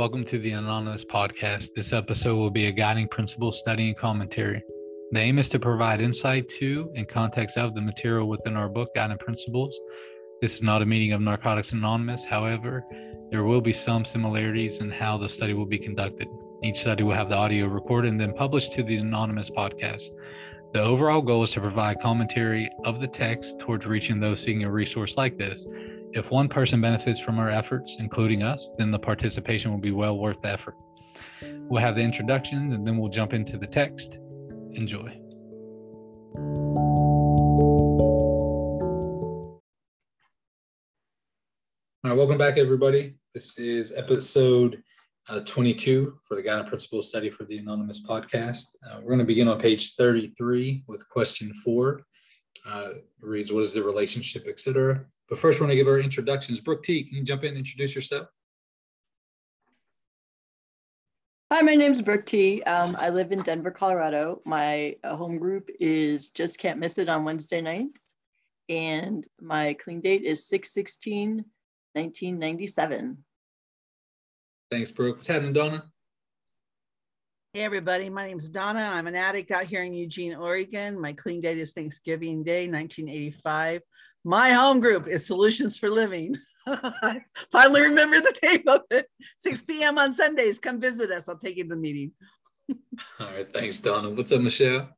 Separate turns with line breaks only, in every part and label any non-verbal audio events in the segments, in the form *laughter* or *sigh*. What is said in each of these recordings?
Welcome to the Anonymous Podcast. This episode will be a guiding principle study and commentary. The aim is to provide insight to and context of the material within our book, Guiding Principles. This is not a meeting of Narcotics Anonymous. However, there will be some similarities in how the study will be conducted. Each study will have the audio recorded and then published to the Anonymous Podcast. The overall goal is to provide commentary of the text towards reaching those seeking a resource like this. If one person benefits from our efforts, including us, then the participation will be well worth the effort. We'll have the introductions and then we'll jump into the text. Enjoy. All right, welcome back, everybody. This is episode uh, 22 for the Guiding Principles Study for the Anonymous podcast. Uh, we're going to begin on page 33 with question four. Uh, reads, What is the relationship, etc. But first, we're going to give our introductions. Brooke T, can you jump in and introduce yourself?
Hi, my name is Brooke T. Um, I live in Denver, Colorado. My uh, home group is Just Can't Miss It on Wednesday nights. And my clean date is 616 1997.
Thanks, Brooke. What's happening, Donna?
Hey, everybody. My name is Donna. I'm an addict out here in Eugene, Oregon. My clean date is Thanksgiving Day, 1985. My home group is Solutions for Living. I *laughs* finally remember the name of it. 6 p.m. on Sundays. Come visit us. I'll take you to the meeting.
All right. Thanks, Donna. What's up, Michelle?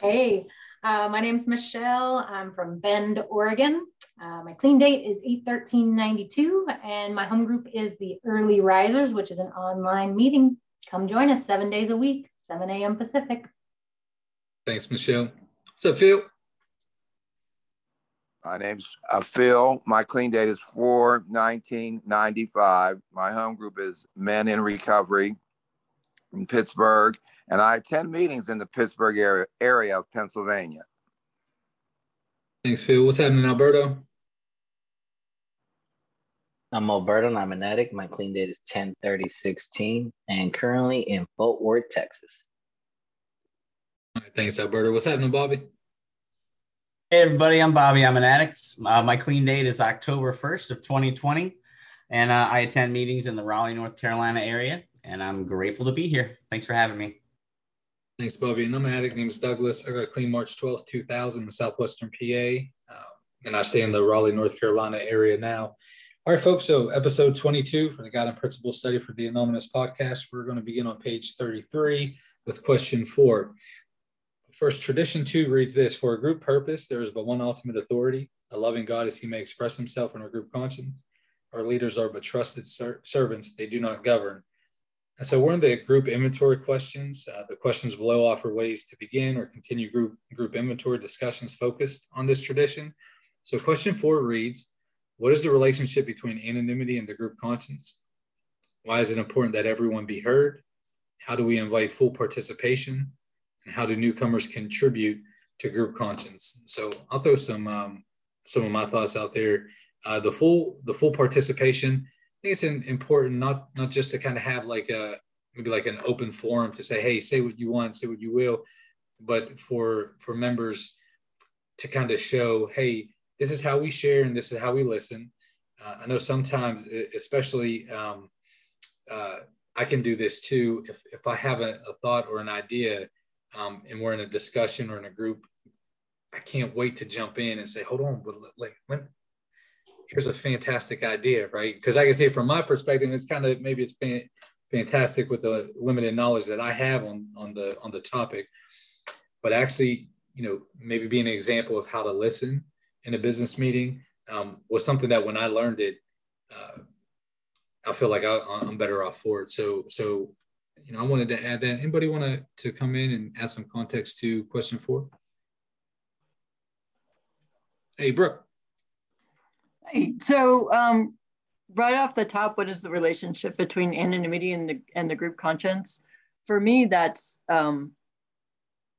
Hey, uh, my name is Michelle. I'm from Bend, Oregon. Uh, my clean date is 8-13-92, and my home group is the Early Risers, which is an online meeting. Come join us seven days a week, 7 a.m. Pacific.
Thanks, Michelle. What's up, Phil?
My name's uh, Phil. My clean date is 4 1995. My home group is Men in Recovery in Pittsburgh, and I attend meetings in the Pittsburgh area, area of Pennsylvania.
Thanks, Phil. What's happening, Alberto?
I'm Alberto and I'm an addict. My clean date is 10 30 16 and currently in Fort Worth, Texas.
All right, thanks, Alberto. What's happening, Bobby?
Hey, everybody, I'm Bobby. I'm an addict. Uh, my clean date is October 1st of 2020, and uh, I attend meetings in the Raleigh, North Carolina area, and I'm grateful to be here. Thanks for having me.
Thanks, Bobby. And I'm an addict named Douglas. I got clean March 12th, 2000 in southwestern PA, uh, and I stay in the Raleigh, North Carolina area now. All right, folks. So, episode 22 for the Guiding Principle Study for the Anonymous podcast. We're going to begin on page 33 with question four. First, tradition two reads this For a group purpose, there is but one ultimate authority, a loving God as he may express himself in our group conscience. Our leaders are but trusted ser- servants, they do not govern. And so we're in the group inventory questions. Uh, the questions below offer ways to begin or continue group, group inventory discussions focused on this tradition. So, question four reads What is the relationship between anonymity and the group conscience? Why is it important that everyone be heard? How do we invite full participation? And how do newcomers contribute to group conscience? So, I'll throw some um, some of my thoughts out there. Uh, the full the full participation I think it's important not not just to kind of have like a maybe like an open forum to say, hey, say what you want, say what you will, but for for members to kind of show, hey, this is how we share and this is how we listen. Uh, I know sometimes, especially, um, uh, I can do this too. If if I have a, a thought or an idea, um, and we're in a discussion or in a group, I can't wait to jump in and say, hold on, but like when here's a fantastic idea, right? Because I can say from my perspective, it's kind of maybe it's fan, fantastic with the limited knowledge that I have on on the on the topic, but actually, you know, maybe being an example of how to listen in a business meeting um, was something that when I learned it, uh, I feel like I, I'm better off for it. So so. You know, I wanted to add that. Anybody want to, to come in and add some context to question four? Hey, Brooke.
So, um, right off the top, what is the relationship between anonymity and the and the group conscience? For me, that's um,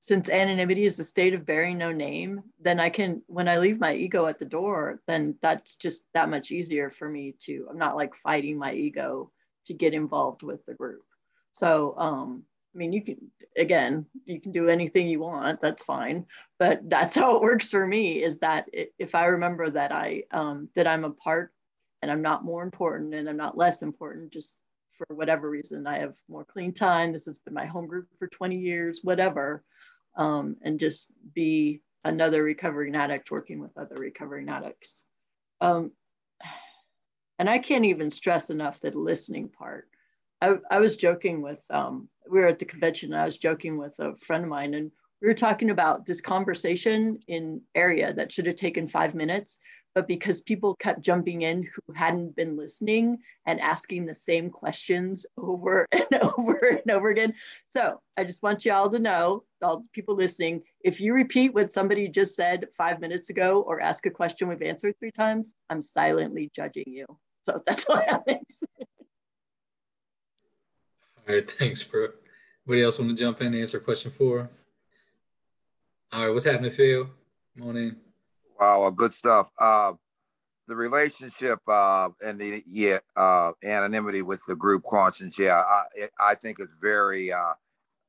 since anonymity is the state of bearing no name. Then I can, when I leave my ego at the door, then that's just that much easier for me to. I'm not like fighting my ego to get involved with the group. So, um, I mean, you can, again, you can do anything you want, that's fine. But that's *laughs* how it works for me is that if I remember that I, um, that I'm a part and I'm not more important and I'm not less important, just for whatever reason. I have more clean time. This has been my home group for 20 years, whatever. Um, and just be another recovering addict working with other recovering addicts. Um, *sighs* and I can't even stress enough the listening part. I, I was joking with, um, we were at the convention, and I was joking with a friend of mine, and we were talking about this conversation in area that should have taken five minutes but because people kept jumping in who hadn't been listening and asking the same questions over *laughs* and over and over again. So I just want you all to know, all the people listening, if you repeat what somebody just said five minutes ago or ask a question we've answered three times, I'm silently judging you. So that's why I have to say.
All right, thanks, bro. Anybody else want to jump in and answer question four? All right, what's happening, Phil? Morning.
Wow, good stuff. Uh, the relationship uh, and the yeah uh, anonymity with the group conscience, yeah, I, I think it's very uh,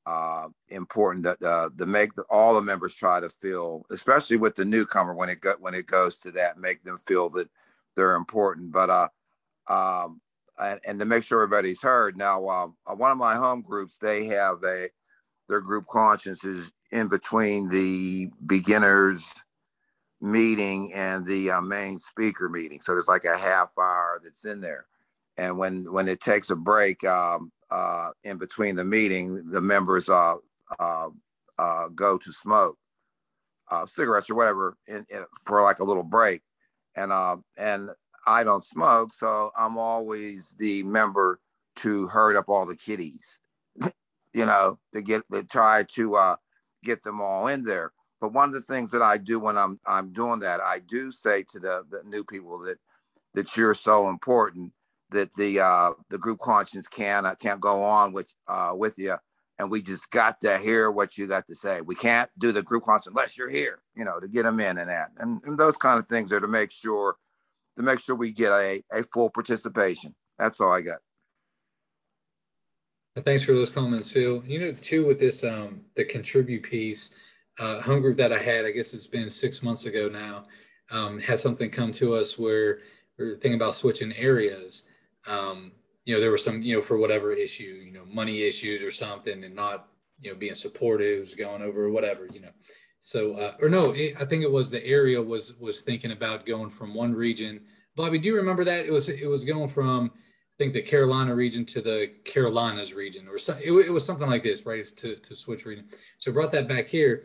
uh, important that uh, the make the, all the members try to feel, especially with the newcomer when it go, when it goes to that, make them feel that they're important. But uh, um, and, and to make sure everybody's heard. Now, um, uh, one of my home groups, they have a their group conscience is in between the beginners meeting and the uh, main speaker meeting. So there's like a half hour that's in there. And when when it takes a break um, uh, in between the meeting, the members uh, uh, uh go to smoke uh, cigarettes or whatever in, in, for like a little break. And and I don't smoke, so I'm always the member to herd up all the kiddies, *laughs* you know, to get to try to get them all in there. But one of the things that I do when I'm I'm doing that, I do say to the, the new people that that you're so important that the uh, the group conscience can uh, can't go on with uh, with you, and we just got to hear what you got to say. We can't do the group conscience unless you're here, you know, to get them in and that, and, and those kind of things are to make sure to make sure we get a, a full participation. That's all I got.
Thanks for those comments, Phil. You know, too, with this um, the contribute piece uh, home group that I had, I guess it's been six months ago now, um, had something come to us where we are thinking about switching areas. Um, you know, there was some, you know, for whatever issue, you know, money issues or something, and not, you know, being supportive, going over whatever, you know. So, uh, or no, it, I think it was the area was was thinking about going from one region. Bobby, do you remember that? It was it was going from I think the Carolina region to the Carolinas region, or so, it, it was something like this, right? To to switch region. So brought that back here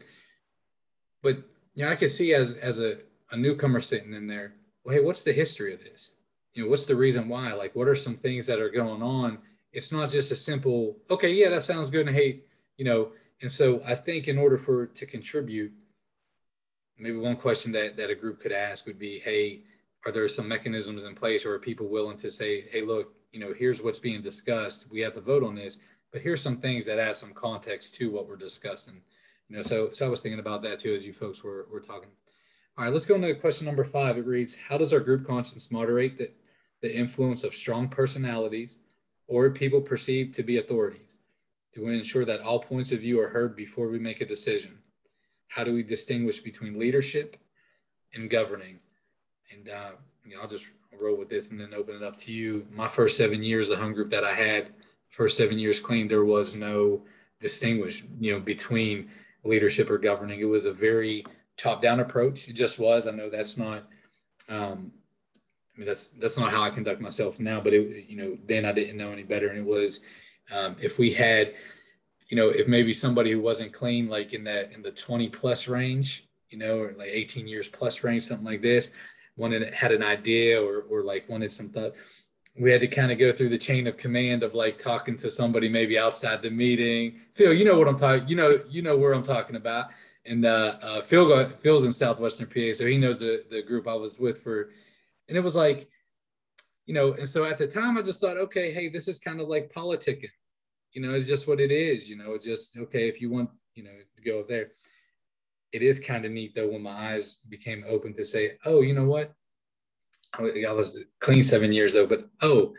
but you know, I could see as as a, a newcomer sitting in there, well, hey, what's the history of this? You know, what's the reason why? Like, what are some things that are going on? It's not just a simple, okay, yeah, that sounds good, and hey, you know. And so I think in order for to contribute, maybe one question that that a group could ask would be, hey, are there some mechanisms in place, or are people willing to say, hey, look, you know, here's what's being discussed. We have to vote on this, but here's some things that add some context to what we're discussing you know, so so I was thinking about that too as you folks were, were talking. All right, let's go into question number five. It reads, how does our group conscience moderate the, the influence of strong personalities or people perceived to be authorities? Do we ensure that all points of view are heard before we make a decision? How do we distinguish between leadership and governing? And uh, you know, I'll just roll with this and then open it up to you. My first seven years, the home group that I had, first seven years clean, there was no distinguish, you know, between leadership or governing. It was a very top-down approach. It just was. I know that's not. Um, I mean, that's that's not how I conduct myself now. But it, you know, then I didn't know any better, and it was um, if we had, you know, if maybe somebody who wasn't clean, like in that in the 20 plus range, you know, or like 18 years plus range, something like this, wanted had an idea or or like wanted some thought we had to kind of go through the chain of command of like talking to somebody maybe outside the meeting. Phil, you know what I'm talking. You know, you know where I'm talking about. And uh, uh, Phil Phil's in Southwestern PA, so he knows the the group I was with for. And it was like, you know, and so at the time I just thought, okay, hey, this is kind of like politicking. You know, it's just what it is. You know, it's just okay if you want, you know, to go there. It is kind of neat though when my eyes became open to say, oh, you know what? I was clean seven years though, but oh,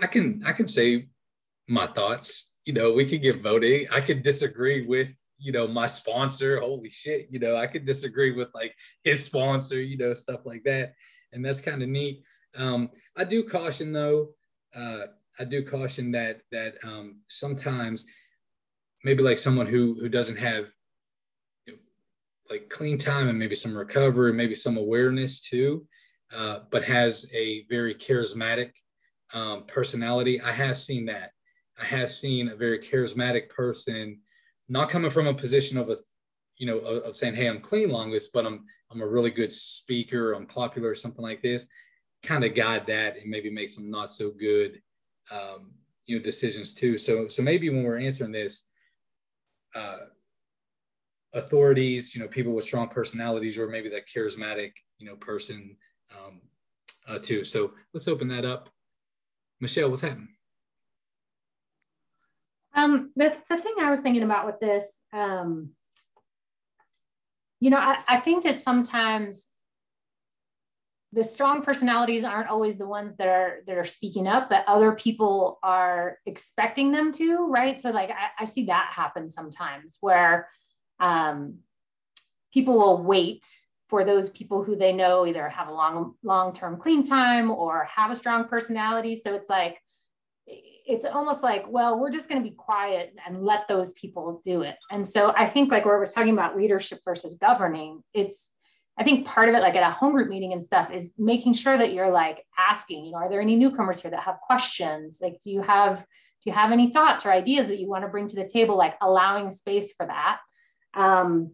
I can I can say my thoughts. You know, we could get voting. I could disagree with you know my sponsor. Holy shit, you know, I could disagree with like his sponsor. You know, stuff like that, and that's kind of neat. Um, I do caution though. Uh, I do caution that that um, sometimes maybe like someone who who doesn't have you know, like clean time and maybe some recovery, maybe some awareness too, uh, but has a very charismatic um, personality. I have seen that. I have seen a very charismatic person, not coming from a position of a you know, of, saying, "Hey, I'm clean longest, but I'm I'm a really good speaker, I'm popular, or something like this," kind of guide that and maybe make some not so good, um, you know, decisions too. So so maybe when we're answering this, uh, authorities, you know, people with strong personalities, or maybe that charismatic, you know, person um, uh, too. So let's open that up. Michelle, what's happening?
Um, the, the thing I was thinking about with this, um, you know, I, I think that sometimes the strong personalities aren't always the ones that are that are speaking up, but other people are expecting them to, right? So like I, I see that happen sometimes where um, people will wait for those people who they know either have a long long-term clean time or have a strong personality. So it's like it's almost like, well, we're just going to be quiet and let those people do it. And so I think like where I was talking about leadership versus governing, it's I think part of it, like at a home group meeting and stuff, is making sure that you're like asking, you know, are there any newcomers here that have questions? Like, do you have do you have any thoughts or ideas that you want to bring to the table? Like allowing space for that. Um,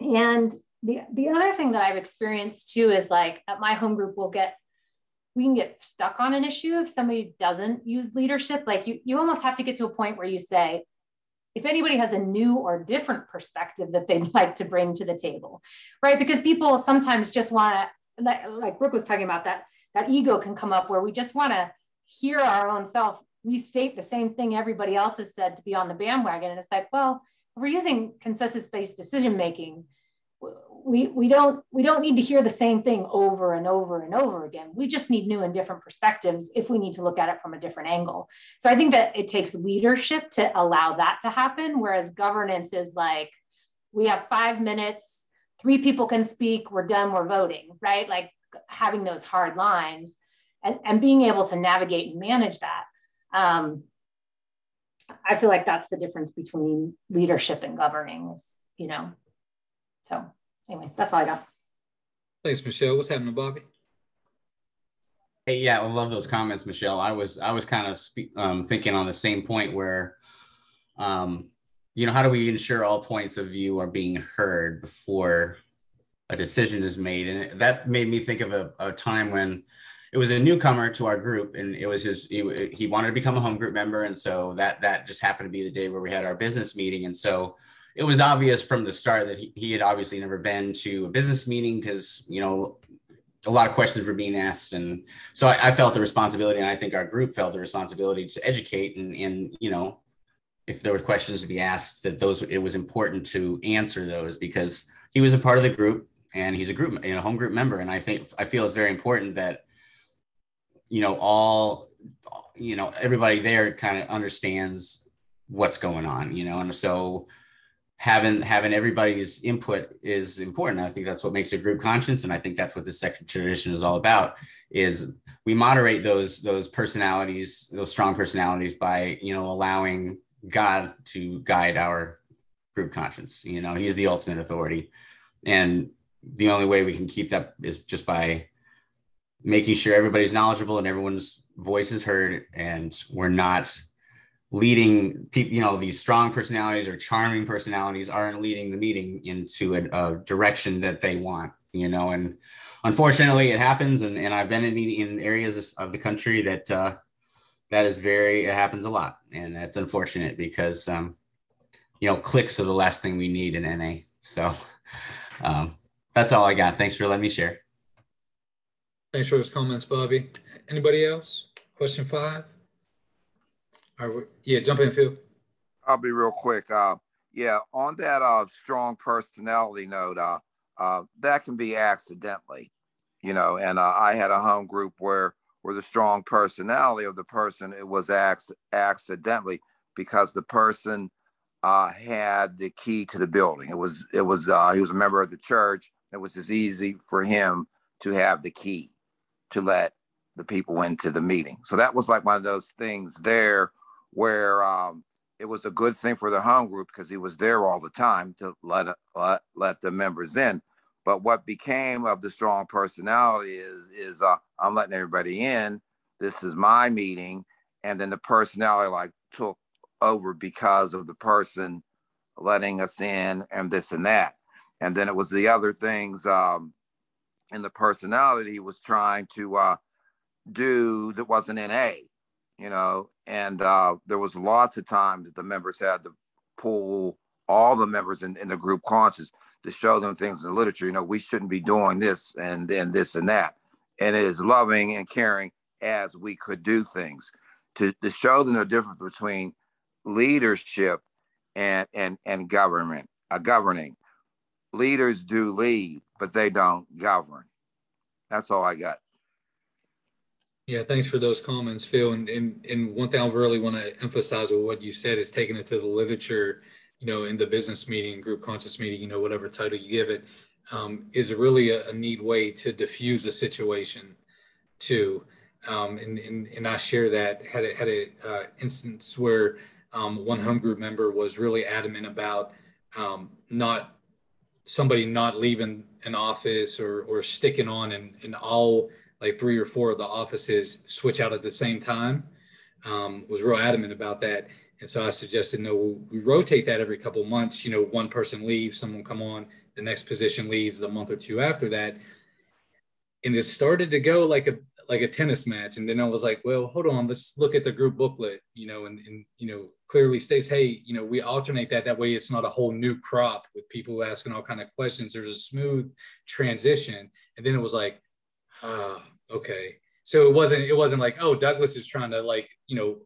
and the the other thing that I've experienced too is like at my home group, we'll get we can get stuck on an issue if somebody doesn't use leadership. Like you, you almost have to get to a point where you say, if anybody has a new or different perspective that they'd *laughs* like to bring to the table, right? Because people sometimes just want to, like, like Brooke was talking about, that that ego can come up where we just want to hear our own self restate the same thing everybody else has said to be on the bandwagon. And it's like, well, we're using consensus-based decision making, we, we don't we don't need to hear the same thing over and over and over again. We just need new and different perspectives if we need to look at it from a different angle. So i think that it takes leadership to allow that to happen whereas governance is like we have five minutes three people can speak we're done we're voting right? Like having those hard lines and, and being able to navigate and manage that um, i feel like that's the difference between leadership and governing you know so anyway, that's all I got.
Thanks, Michelle. What's happening, Bobby?
Hey, yeah, I love those comments, Michelle. I was I was kind of spe- um, thinking on the same point where, um, you know, how do we ensure all points of view are being heard before a decision is made? And that made me think of a, a time when it was a newcomer to our group, and it was his he, he wanted to become a home group member, and so that that just happened to be the day where we had our business meeting, and so it was obvious from the start that he, he had obviously never been to a business meeting because you know a lot of questions were being asked. And so I, I, felt the responsibility and i think our group felt the responsibility to educate and, and you know if there were questions to be asked that those it was important to answer those because he was a part of the group and he's a group you know home group member. And i think i feel it's very important that you know all you know everybody there kind of understands what's going on you know? And so having having everybody's input is important. I think that's what makes a group conscience, and I think that's what this second tradition is all about. Is we moderate those those personalities, those strong personalities, by you know allowing God to guide our group conscience. You know, He's the ultimate authority, and the only way we can keep that is just by making sure everybody's knowledgeable and everyone's voice is heard, and we're not leading people, you know, these strong personalities or charming personalities aren't leading the meeting into a, a, direction that they want, you know, and unfortunately it happens. And, and I've been in, in areas of the country that, uh, that is very, it happens a lot. And that's unfortunate because, um, you know, clicks are the last thing we need in NA. So, um, that's all I got. Thanks for letting me share.
Thanks for those comments, Bobby. Anybody else? Question five? All right, yeah, jump in, Phil.
I'll be real quick. Uh, yeah, on that uh, strong personality note, uh, uh, that can be accidentally, you know. And uh, I had a home group where where the strong personality of the person it was ac- accidentally because the person uh, had the key to the building. It was it was uh, he was a member of the church. It was as easy for him to have the key to let the people into the meeting. So that was like one of those things there where um, it was a good thing for the home group because he was there all the time to let, let let the members in. But what became of the strong personality is is uh, I'm letting everybody in. This is my meeting, and then the personality like took over because of the person letting us in and this and that. And then it was the other things um, in the personality was trying to uh, do that wasn't in A, you know. And uh, there was lots of times that the members had to pull all the members in, in the group conscious to show them things in the literature. You know, we shouldn't be doing this and then this and that. And it is loving and caring as we could do things to, to show them the difference between leadership and and and government uh, governing leaders do lead but they don't govern that's all i got
yeah thanks for those comments phil. And and, and one thing i really want to emphasize with what you said is taking it to the literature you know in the business meeting group conscious meeting you know whatever title you give it um, is really a, a neat way to diffuse a situation too. Um, and, and, and I share that. Had a, had a uh, instance where um, one home group member was really adamant about um, not somebody not leaving an office or, or sticking on and, and all like three or four of the offices switch out at the same time um, was real adamant about that. And so i suggested no we rotate that every couple months. You know one person leaves someone come on the next position leaves the month or two after that. And it started to go like a like a tennis match. And then i was like well hold on let's look at the group booklet you know and, and you know clearly states hey you know we alternate that. That way it's not a whole new crop with people asking all kind of questions. There's a smooth transition. And then it was like ah okay so it wasn't it wasn't like oh douglas is trying to like you know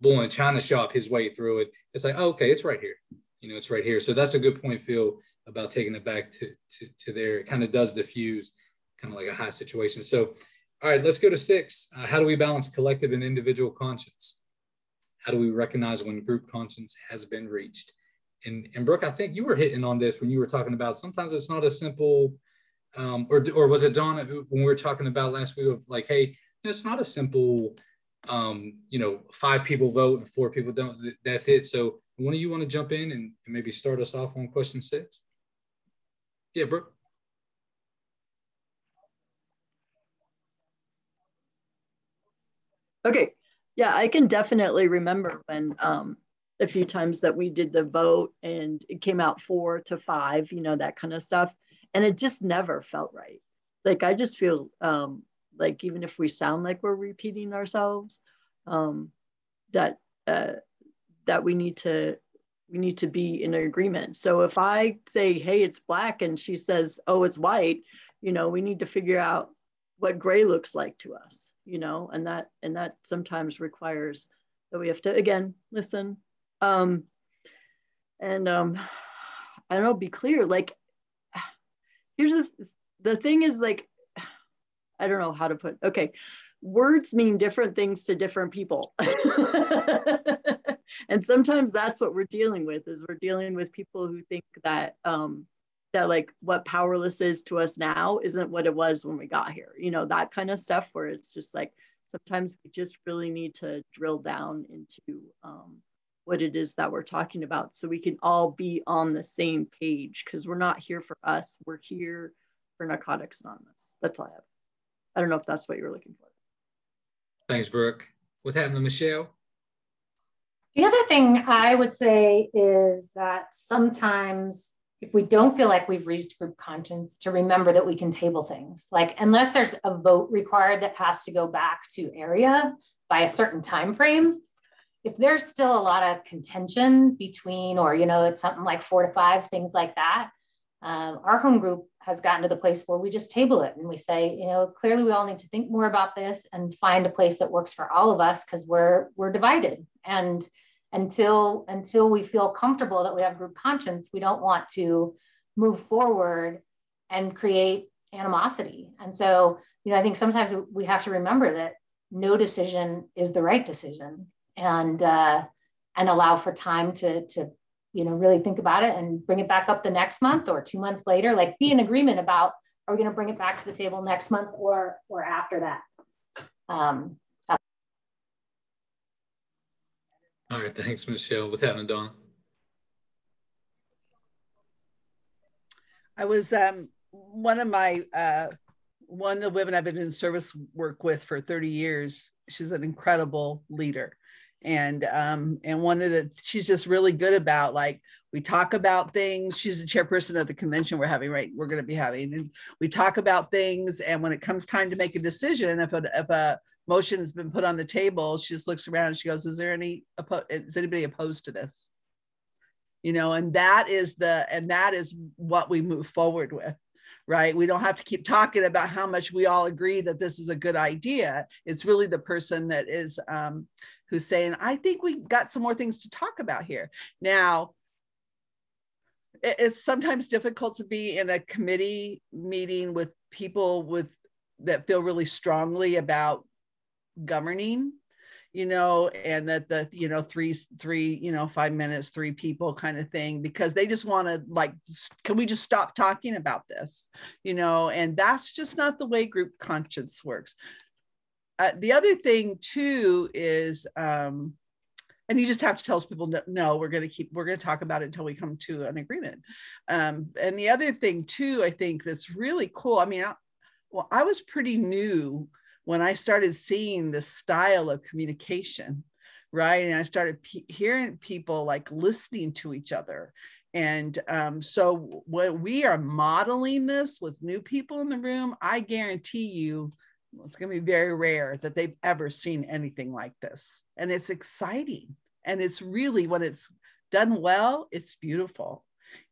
bull in china shop his way through it it's like oh, okay it's right here you know it's right here so that's a good point phil about taking it back to to, to there it kind of does diffuse kind of like a high situation so all right, let's go to six. Uh, how do we balance collective and individual conscience? How do we recognize when group conscience has been reached? And, and Brooke, I think you were hitting on this when you were talking about sometimes it's not a simple, um, or, or was it Donna who, when we were talking about last week of like, hey, it's not a simple, um, you know, five people vote and four people don't, that's it. So one of you want to jump in and, maybe start us off on question six? Yeah, Brooke.
Okay. Yeah, I can definitely remember when um, a few times that we did the vote and it came out four to five, you know, that kind of stuff. And it just never felt right. Like I just feel um, like even if we sound like we're repeating ourselves, um, that uh, that we need to we need to be in agreement. So if I say, "Hey, it's black," and she says, "Oh, it's white," you know, we need to figure out what gray looks like to us you know and that and that sometimes requires that we have to again listen um and um i don't know be clear like here's the the thing is like i don't know how to put okay. Words mean different things to different people. *laughs* And sometimes that's what we're dealing with is we're dealing with people who think that um that like what powerless is to us now isn't what it was when we got here you know that kind of stuff where it's just like sometimes we just really need to drill down into um, what it is that we're talking about so we can all be on the same page because we're not here for us we're here for narcotics anonymous. That's all i have. I don't know if that's what you're looking for.
Thanks brooke. What's happening michelle?
The other thing i would say is that sometimes if we don't feel like we've reached group conscience to remember that we can table things. Like unless there's a vote required that has to go back to area by a certain time frame if there's still a lot of contention between or you know it's something like four to five things like that um, our home group has gotten to the place where we just table it and we say you know clearly we all need to think more about this and find a place that works for all of us because we're we're divided. And until until we feel comfortable that we have group conscience we don't want to move forward and create animosity. And so you know i think sometimes we have to remember that no decision is the right decision and uh, and allow for time to to you know really think about it and bring it back up the next month or two months later like be in agreement about are we going to bring it back to the table next month or or after that Um,
All right, thanks, Michelle. What's happening, Dawn?
I was um, one of my uh, one of the women I've been in service work with for 30 years. She's an incredible leader. And um, and one of the she's just really good about like we talk about things. She's the chairperson of the convention we're having, right? We're going to be having, and we talk about things. And when it comes time to make a decision, if a if a motion has been put on the table, she just looks around and she goes, "Is there any is anybody opposed to this?" You know, and that is the and that is what we move forward with, right? We don't have to keep talking about how much we all agree that this is a good idea. It's really the person that is um, who's saying, "I think we got some more things to talk about here." Now, it's sometimes difficult to be in a committee meeting with people with that feel really strongly about governing you know and that the you know three three you know five minutes three people kind of thing because they just want to like can we just stop talking about this you know and that's just not the way group conscience works uh, the other thing too is um and you just have to tell people no, no we're going to keep we're going to talk about it until we come to an agreement um, and the other thing too i think that's really cool i mean I, well i was pretty new when I started seeing this style of communication, right? And I started hearing people like listening to each other. And um, so when we are modeling this with new people in the room, I guarantee you it's going to be very rare that they've ever seen anything like this. And it's exciting. And it's really, when it's done well, it's beautiful.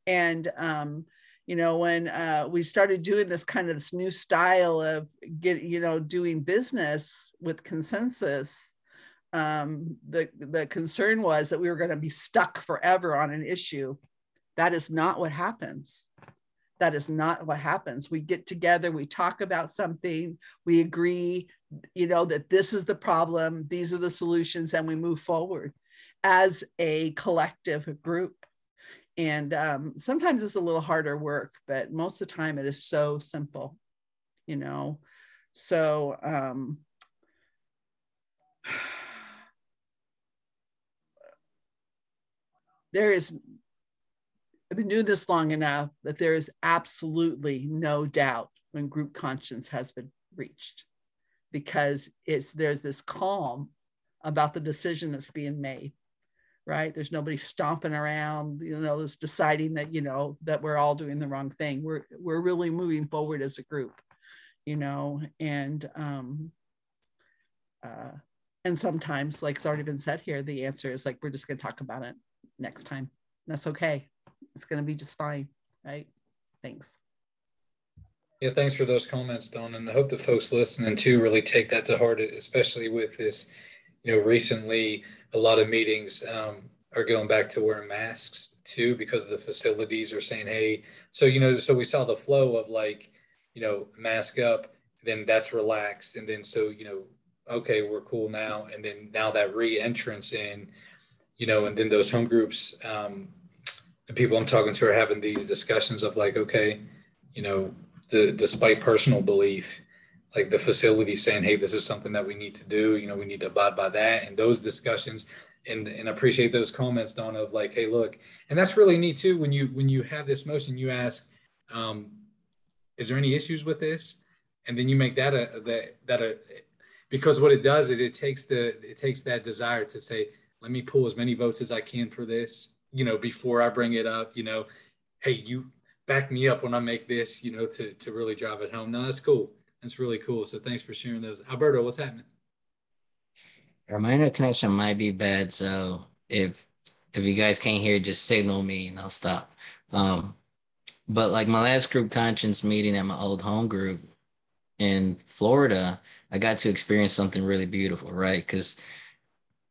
And um, you know when uh, we started doing this kind of this new style of get you know doing business with consensus um, the the concern was that we were going to be stuck forever on an issue that is not what happens that is not what happens. We get together we talk about something we agree you know that this is the problem these are the solutions and we move forward as a collective group. And um, sometimes it's a little harder work but most of the time it is so simple you know? So um, *sighs* there is i've been doing this long enough that there is absolutely no doubt when group conscience has been reached because it's there's this calm about the decision that's being made right? There's nobody stomping around you know is deciding that you know that we're all doing the wrong thing. We're we're really moving forward as a group you know and um uh and sometimes like it's already been said here the answer is like we're just going to talk about it next time. That's okay it's going to be just fine right? Thanks.
Yeah thanks for those comments don and i hope the folks listening too really take that to heart especially with this you know recently a lot of meetings um, are going back to wearing masks too because the facilities are saying, hey, so you know, so we saw the flow of like, you know, mask up, then that's relaxed, and then so you know, okay, we're cool now, and then now that re-entrance in, you know, and then those home groups, um, the people I'm talking to are having these discussions of like, okay, you know, the, despite personal belief, like the facility saying, hey, this is something that we need to do. You know, we need to abide by that. And those discussions and and appreciate those comments, Don, of like, hey, look, and that's really neat too. When you when you have this motion, you ask, um, is there any issues with this? And then you make that a that that a because what it does is it takes the it takes that desire to say, let me pull as many votes as I can for this, you know, before I bring it up, you know, hey, you back me up when I make this, you know, to to really drive it home. No, that's cool. That's really cool. So thanks for sharing those. Alberto, what's happening?
My internet connection might be bad, so if if you guys can't hear, just signal me and I'll stop. Um, but like my last group conscience meeting at my old home group in Florida, I got to experience something really beautiful, right? Because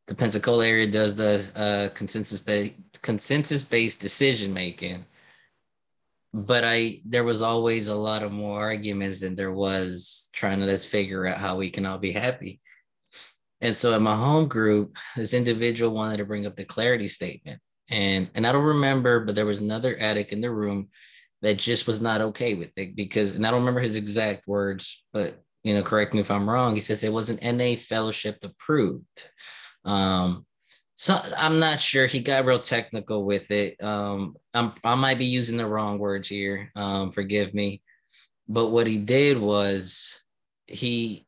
the Pensacola area does the uh, consensus consensus based decision making, but I there was always a lot of more arguments than there was trying to let's figure out how we can all be happy. And so in my home group, this individual wanted to bring up the clarity statement. And and I don't remember, but there was another addict in the room that just was not okay with it because and I don't remember his exact words, but you know, correct me if I'm wrong. He says it was an NA fellowship approved. Um, so I'm not sure. He got real technical with it. Um, I'm, I might be using the wrong words here. Um, forgive me. But what he did was he,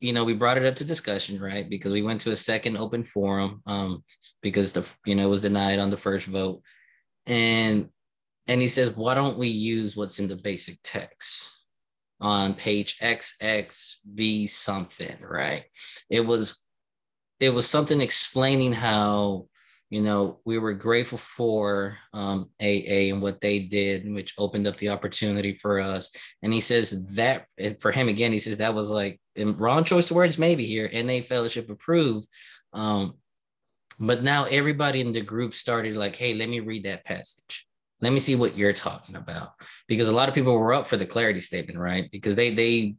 you know, we brought it up to discussion, right? Because we went to a second open forum um, because the, you know, it was denied on the first vote. And and he says, why don't we use what's in the basic text on page XXV something, right? It was it was something explaining how you know we were grateful for um, AA and what they did, which opened up the opportunity for us. And he says that for him again, he says that was like wrong choice of words maybe here. NA fellowship approved. Um, but now everybody in the group started like, hey, let me read that passage. Let me see what you're talking about. Because a lot of people were up for the clarity statement, right? Because they they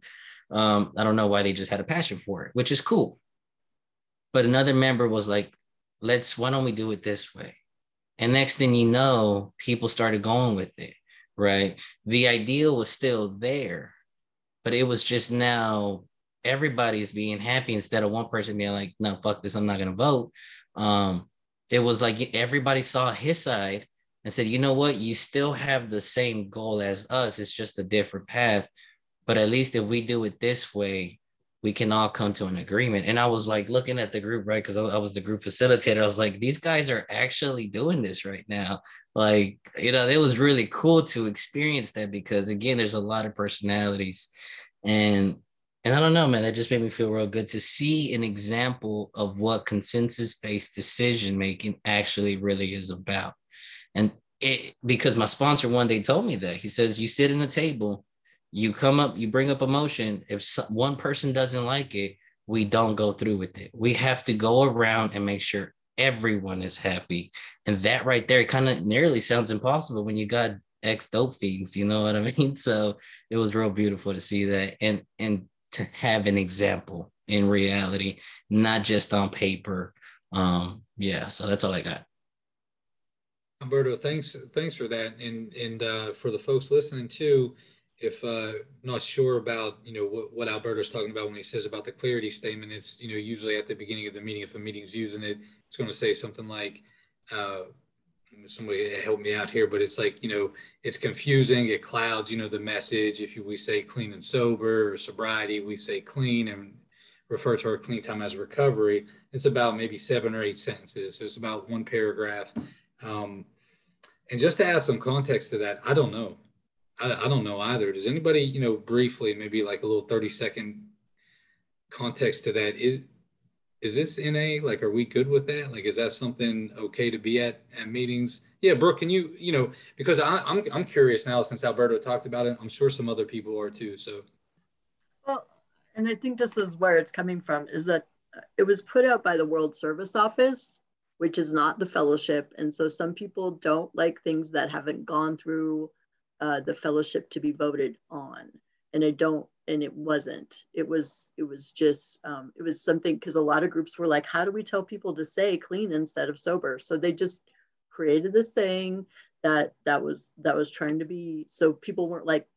um, I don't know why they just had a passion for it, which is cool. But another member was like, let's, why don't we do it this way? And next thing you know, people started going with it, right? The ideal was still there, but it was just now everybody's being happy instead of one person being like, no, fuck this, I'm not going to vote. Um, it was like everybody saw his side and said, you know what, you still have the same goal as us, it's just a different path. But at least if we do it this way, we can all come to an agreement. And I was like looking at the group, right? Because I, I, was the group facilitator. I was like, these guys are actually doing this right now. Like, you know, it was really cool to experience that because again, there's a lot of personalities. And and I don't know, man, that just made me feel real good to see an example of what consensus-based decision making actually really is about. And it because my sponsor one day told me that. He says, you sit in a table you come up, you bring up a motion. If one person doesn't like it, we don't go through with it. We have to go around and make sure everyone is happy. And that right there kind of nearly sounds impossible when you got ex dope fiends, you know what I *laughs* mean? So it was real beautiful to see that and and to have an example in reality, not just on paper. Um, yeah, so that's all I got.
Alberto, thanks thanks for that. And and uh, for the folks listening too, if uh, not sure about you know what, what Alberto's talking about when he says about the clarity statement, it's you know usually at the beginning of the meeting if a meeting's using it, it's going to say something like, uh, somebody help me out here, but it's like you know it's confusing, it clouds you know the message. If we say clean and sober or sobriety, we say clean and refer to our clean time as recovery. It's about maybe seven or eight sentences. So it's about one paragraph. Um, and just to add some context to that, I don't know. I, I don't know either. Does anybody, you know, briefly, maybe like a little 30 second context to that is is this NA? Like, are we good with that? Like, is that something okay to be at at meetings? Yeah, Brooke, can you, you know, because I, I'm I'm curious now since Alberto talked about it. I'm sure some other people are too. So,
well, and I think this is where it's coming from is that it was put out by the World Service Office, which is not the fellowship, and so some people don't like things that haven't gone through uh, the fellowship to be voted on. And i don't and it wasn't. It was it was just um, it was something because a lot of groups were like how do we tell people to say clean instead of sober? So they just created this thing that that was that was trying to be so people weren't like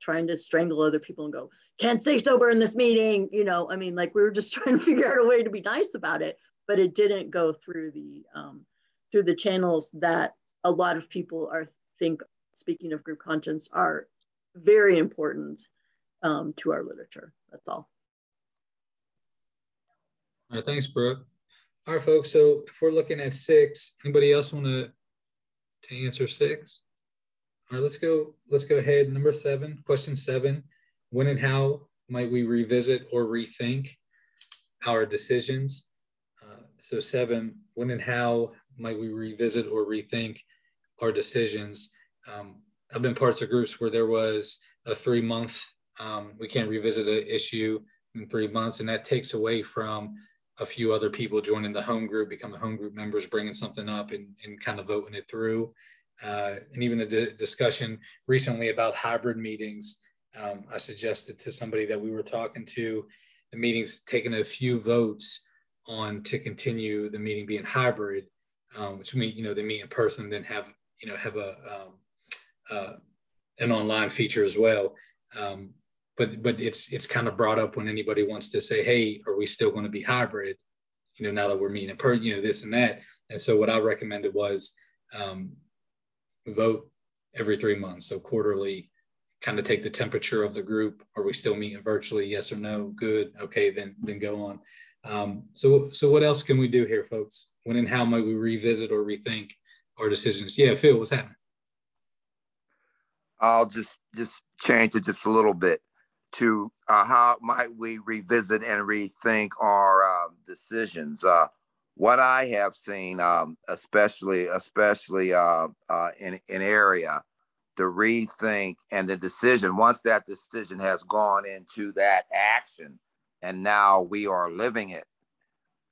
trying to strangle other people and go can't say sober in this meeting you know? I mean like we were just *laughs* trying to figure out a way to be nice about it but it didn't go through the um, through the channels that a lot of people are think speaking of group conscience, are very important um, to our literature. That's all.
All right, thanks, Brooke. All right, folks. So if we're looking at six, anybody else want to to answer six? All right, let's go. Let's go ahead. Number seven, question seven: When and how might we revisit or rethink our decisions? Uh, so seven: When and how might we revisit or rethink our decisions? Um, I've been parts of groups where there was a three month, um, we can't revisit an issue in three months, and that takes away from a few other people joining the home group, becoming home group members, bringing something up and, and kind of voting it through. Uh, and even a di- discussion recently about hybrid meetings. Um, I suggested to somebody that we were talking to the meetings taking a few votes on to continue the meeting being hybrid, um, which means you know they meet in person, then have you know have a um, uh, an online feature as well. Um, but but it's it's kind of brought up when anybody wants to say, hey, are we still going to be hybrid? You know, now that we're meeting in person, you know, this and that. And so what I recommended was um, vote every three months, so quarterly. Kind of take the temperature of the group. Are we still meeting virtually? Yes or no? Good. Okay, then then go on. Um, so so what else can we do here, folks? When and how might we revisit or rethink our decisions? Yeah, Phil, what's happening?
I'll just just change it just a little bit to uh, how might we revisit and rethink our uh, decisions. Uh, what I have seen, um, especially especially uh, uh, in in area, the rethink and the decision. Once that decision has gone into that action, and now we are living it,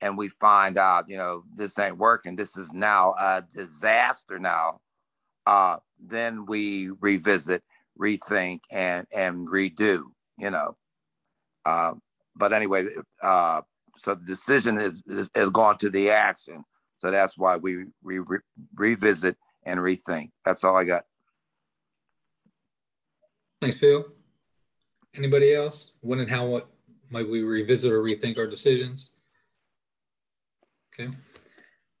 and we find out, you know, this ain't working. This is now a disaster. Now, uh, then we revisit, rethink, and and redo. You know, uh, but anyway, uh, so the decision is, is, has gone to the action. So that's why we, re- revisit and rethink. That's all I got.
Thanks, Phil. Anybody else? When and how might we revisit or rethink our decisions? Okay.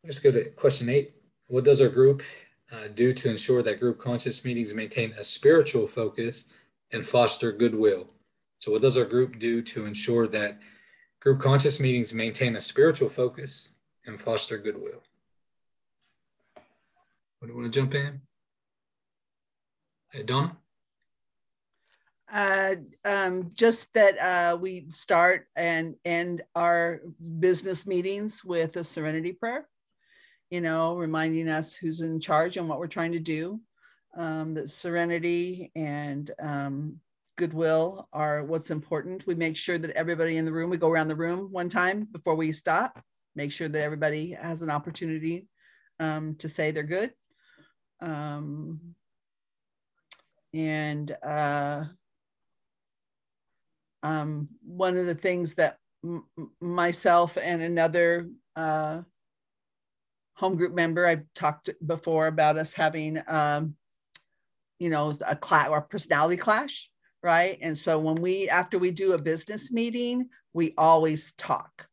Let's go to question eight. What does our group uh, do to ensure that group conscience meetings maintain a spiritual focus and foster goodwill? So, what does our group do to ensure that Group conscience meetings maintain a spiritual focus and foster goodwill. What do you want to jump in? Hey, Donna?
Uh, um, just that uh, we start and end our business meetings with a serenity prayer, you know, reminding us who's in charge and what we're trying to do. Um, that serenity and um, goodwill are what's important. We make sure that everybody in the room, we go around the room one time before we stop, make sure that everybody has an opportunity um, to say they're good. Um, and uh, um, one of the things that myself and another uh, home group member, I've talked before about us having, um, you know, a class or personality clash right? And so when we, after we do a business meeting, we always talk,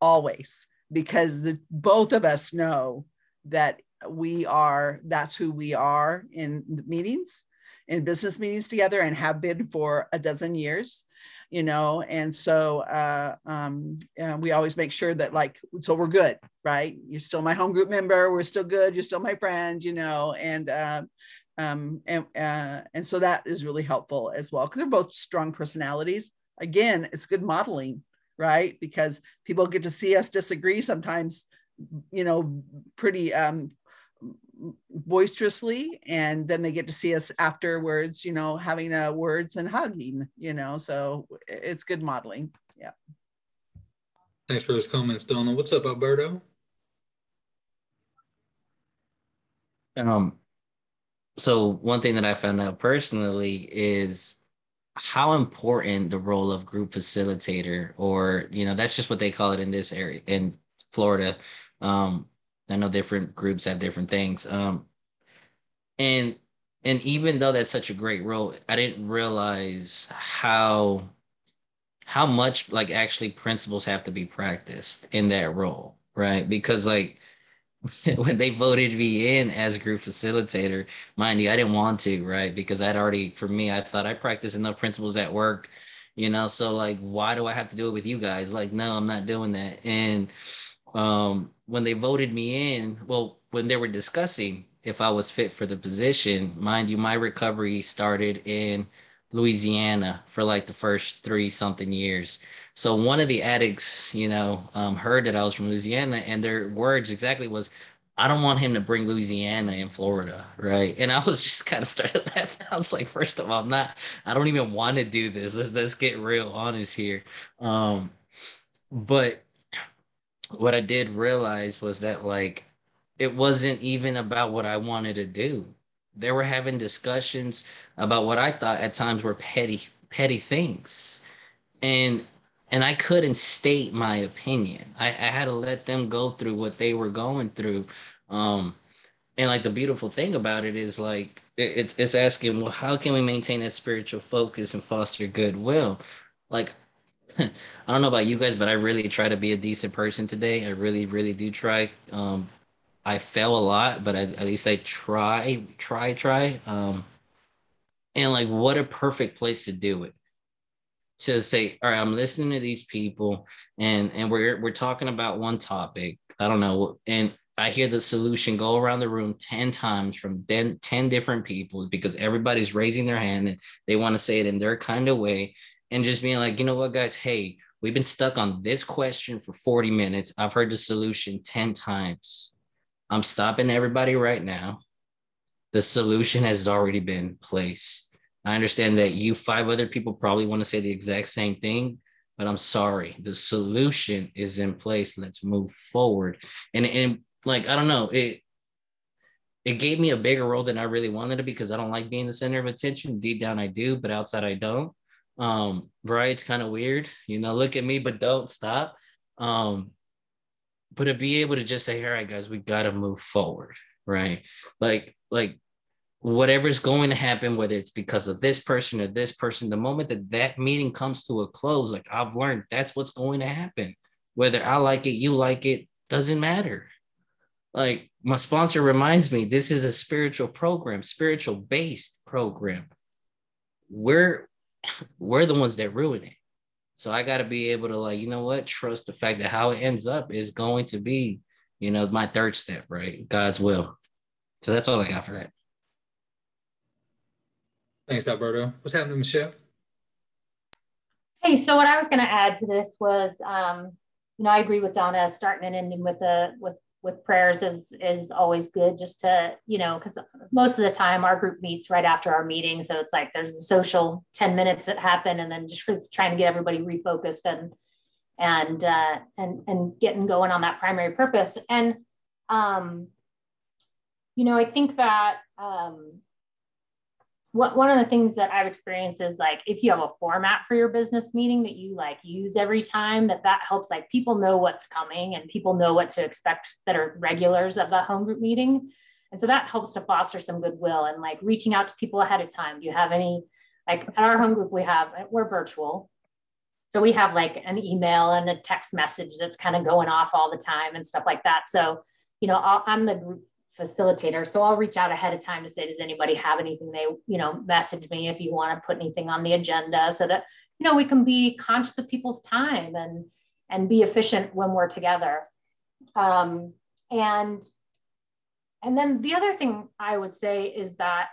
always, because the both of us know that we are, that's who we are in meetings, in business meetings together, and have been for a dozen years you know and so uh, um, uh, we always make sure that like so we're good right you're still my home group member we're still good you're still my friend you know and uh, um, and uh, and so that is really helpful as well because they're both strong personalities. Again, it's good modeling, right? Because people get to see us disagree sometimes, you know, pretty um, boisterously, and then they get to see us afterwards, you know, having uh, words and hugging, you know. So it's good modeling. Yeah.
Thanks for those comments, Donna. What's up, Alberto?
Um, so one thing that I found out personally is how important the role of group facilitator, or you know, that's just what they call it in this area in Florida. Um, I know different groups have different things. Um, and and even though that's such a great role, I didn't realize how how much like actually principles have to be practiced in that role, right? Because like *laughs* when they voted me in as group facilitator, mind you, I didn't want to, right? Because I'd already, for me, I thought I practiced enough principles at work, you know. So like, why do I have to do it with you guys? Like, no, I'm not doing that. And um, when they voted me in, well, when they were discussing if I was fit for the position, mind you, my recovery started in Louisiana for like the first three something years. So one of the addicts, you know, um, heard that I was from Louisiana, and their words exactly was, "I don't want him to bring Louisiana in Florida, right?" And I was *laughs* just kind of started laughing. I was like, first of all, I'm not. I don't even want to do this. Let's let's get real honest here. Um, but what I did realize was that like it wasn't even about what I wanted to do they were having discussions about what I thought at times were petty petty things. And and I couldn't state my opinion. I, I had to let them go through what they were going through. Um and like the beautiful thing about it is like it's it's asking, well, how can we maintain that spiritual focus and foster goodwill? Like, *laughs* I don't know about you guys, but I really try to be a decent person today. I really, really do try. Um, I fail a lot, but I, at least I try, try, try. Um, and like, what a perfect place to do it. To say, all right, I'm listening to these people, and and we're we're talking about one topic. I don't know, and I hear the solution go around the room 10 times from 10, 10 different people because everybody's raising their hand and they want to say it in their kind of way. And just being like, you know what, guys, hey, we've been stuck on this question for 40 minutes. I've heard the solution 10 times. I'm stopping everybody right now. The solution has already been placed. I understand that you five other people probably want to say the exact same thing, but I'm sorry. The solution is in place. Let's move forward. And, and like I don't know it. It gave me a bigger role than I really wanted to because I don't like being the center of attention. Deep down, I do, but outside, I don't. Um, right? It's kind of weird, you know. Look at me, but don't stop. Um, but to be able to just say, "All right, guys, we got to move forward," right? Like, like whatever's going to happen, whether it's because of this person or this person, the moment that that meeting comes to a close, like I've learned that's what's going to happen. Whether I like it, you like it, doesn't matter like my sponsor reminds me this is a spiritual program spiritual based program we're we're the ones that ruin it. So i got to be able to like you know what? Trust the fact that how it ends up is going to be you know my third step right? God's will. So that's all i got for that.
Thanks alberto. What's happening michelle?
Hey so what i was going to add to this was um you know i agree with donna starting and ending with a with with prayers is is always good just to you know because most of the time our group meets right after our meeting. So it's like there's a social 10 minutes that happen and then just trying to get everybody refocused and and uh, and and getting going on that primary purpose. And um you know i think that um what, one of the things that I've experienced is like if you have a format for your business meeting that you like use every time, that that helps like people know what's coming and people know what to expect that are regulars of the home group meeting. And so that helps to foster some goodwill and like reaching out to people ahead of time. Do you have any like at our home group we have uh, we're virtual. So we have like an email and a text message that's kind of going off all the time and stuff like that. So, you know, i am the group facilitator. So I'll reach out ahead of time to say, does anybody have anything they, you know, message me if you want to put anything on the agenda so that, you know, we can be conscious of people's time and, and be efficient when we're together. Um, and, and then the other thing I would say is that,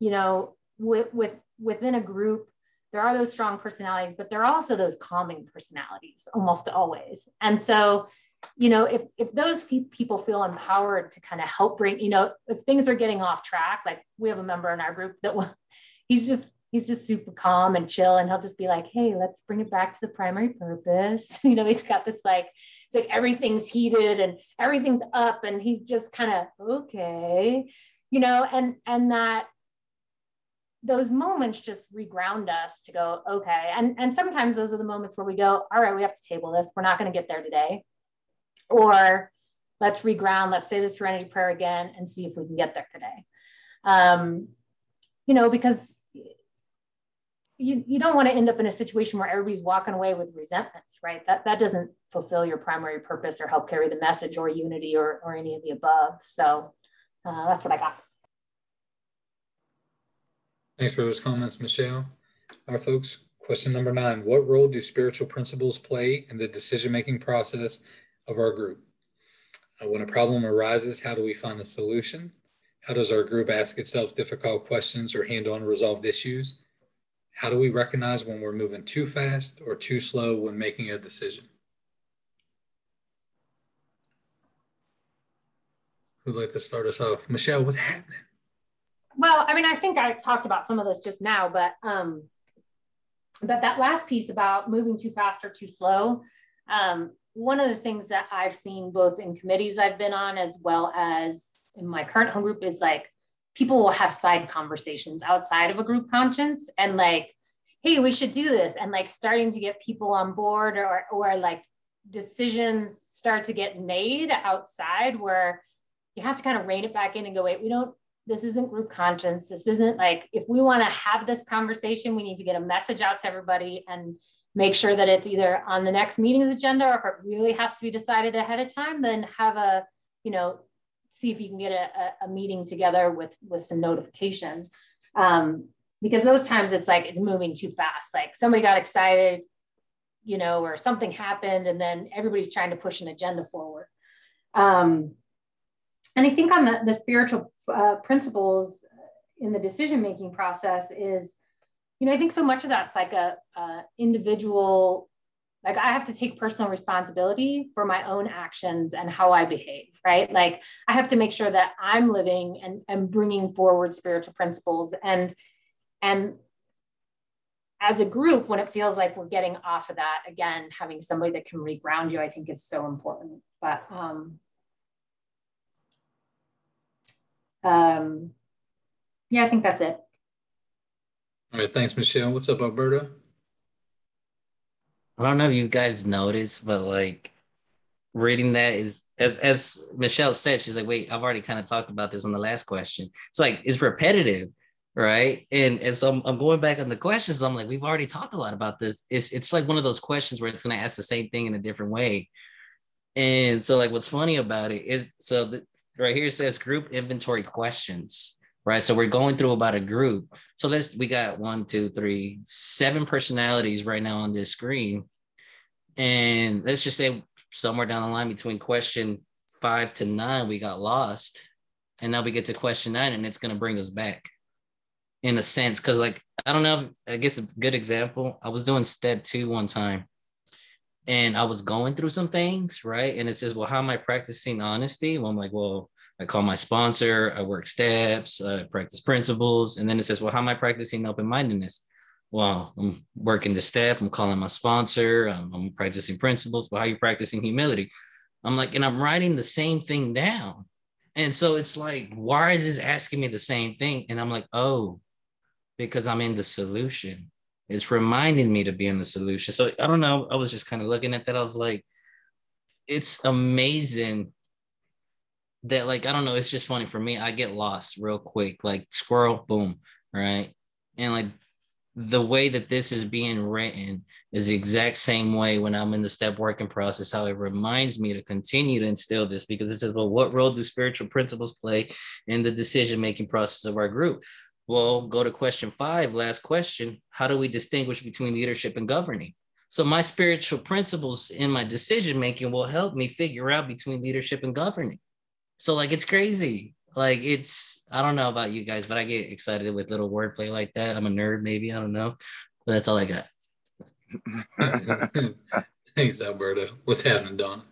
you know, with, with within a group, there are those strong personalities, but there are also those calming personalities almost always. And so you know, if if those people feel empowered to kind of help bring, you know, if things are getting off track, like we have a member in our group that will, *laughs* he's just he's just super calm and chill, and he'll just be like, hey, let's bring it back to the primary purpose. *laughs* You know, he's got this like it's like everything's heated and everything's up, and he's just kind of okay, you know, and and that those moments just reground us to go okay. And and sometimes those are the moments where we go all right we have to table this. We're not going to get there today or let's reground, let's say the serenity prayer again and see if we can get there today. Um, you know, because you, you don't want to end up in a situation where everybody's walking away with resentments, right? That, that doesn't fulfill your primary purpose or help carry the message or unity or, or any of the above. So uh, that's what I got.
Thanks for those comments, Michelle. All right, folks. Question number nine What role do spiritual principles play in the decision making process of our group. Uh, when a problem arises, how do we find a solution? How does our group ask itself difficult questions or handle unresolved issues? How do we recognize when we're moving too fast or too slow when making a decision? Who'd like to start us off? Michelle, what's happening?
Well, I mean, I think I talked about some of this just now, but um, but that last piece about moving too fast or too slow, um, one of the things that I've seen both in committees I've been on as well as in my current home group is like people will have side conversations outside of a group conscience and like, hey, we should do this. And like starting to get people on board or, or like decisions start to get made outside where you have to kind of rein it back in and go, wait, we don't, this isn't group conscience. This isn't like, if we want to have this conversation, we need to get a message out to everybody and make sure that it's either on the next meeting's agenda or if it really has to be decided ahead of time, then have a, you know, see if you can get a, a meeting together with, with some notification. Um, because those times it's like it's moving too fast. Like somebody got excited, you know, or something happened, and then everybody's trying to push an agenda forward. Um, and I think on the, the spiritual uh, principles in the decision making process is, you know, I think so much of that's like a, a individual like i have to take personal responsibility for my own actions and how i behave right? Like i have to make sure that i'm living and, and bringing forward spiritual principles. And and as a group when it feels like we're getting off of that again having somebody that can reground you i think is so important. But um um, yeah, I think that's it.
All right, thanks, Michelle. What's up, Alberto?
I don't know if you guys noticed, but like reading that is as as Michelle said, she's like, wait, I've already kind of talked about this on the last question. It's like it's repetitive, right? And and so I'm, I'm going back on the questions. I'm like, we've already talked a lot about this. It's it's like one of those questions where it's gonna ask the same thing in a different way. And so like what's funny about it is so the, right here it says group inventory questions right? So we're going through about a group. So let's we got one two three seven personalities right now on this screen. And let's just say somewhere down the line between question five to nine we got lost. And now we get to question nine and it's going to bring us back in a sense. Because like i don't know i guess a good example i was doing step two one time and I was going through some things, right? And it says, well, how am I practicing honesty? Well, I'm like, well, I call my sponsor, I work steps, I practice principles. And then it says, well, how am I practicing open mindedness? Well, I'm working the step, I'm calling my sponsor, I'm, I'm practicing principles. Well, how are you practicing humility? I'm like, and I'm writing the same thing down. And so it's like, why is this asking me the same thing? And I'm like, oh, because I'm in the solution it's reminding me to be in the solution. So I don't know. I was just kind of looking at that. I was like, it's amazing that like I don't know. It's just funny for me. I get lost real quick. Like squirrel, boom, right? And like the way that this is being written is the exact same way when I'm in the step working process, how it reminds me to continue to instill this because it says, well, what role do spiritual principles play in the decision making process of our group? Well, go to question five, last question. How do we distinguish between leadership and governing? So, my spiritual principles in my decision making will help me figure out between leadership and governing. So, like, it's crazy. Like, it's, I don't know about you guys, but I get excited with little wordplay like that. I'm a nerd, maybe. I don't know. But that's all I got. *laughs*
Thanks, Alberto. What's happening, Don?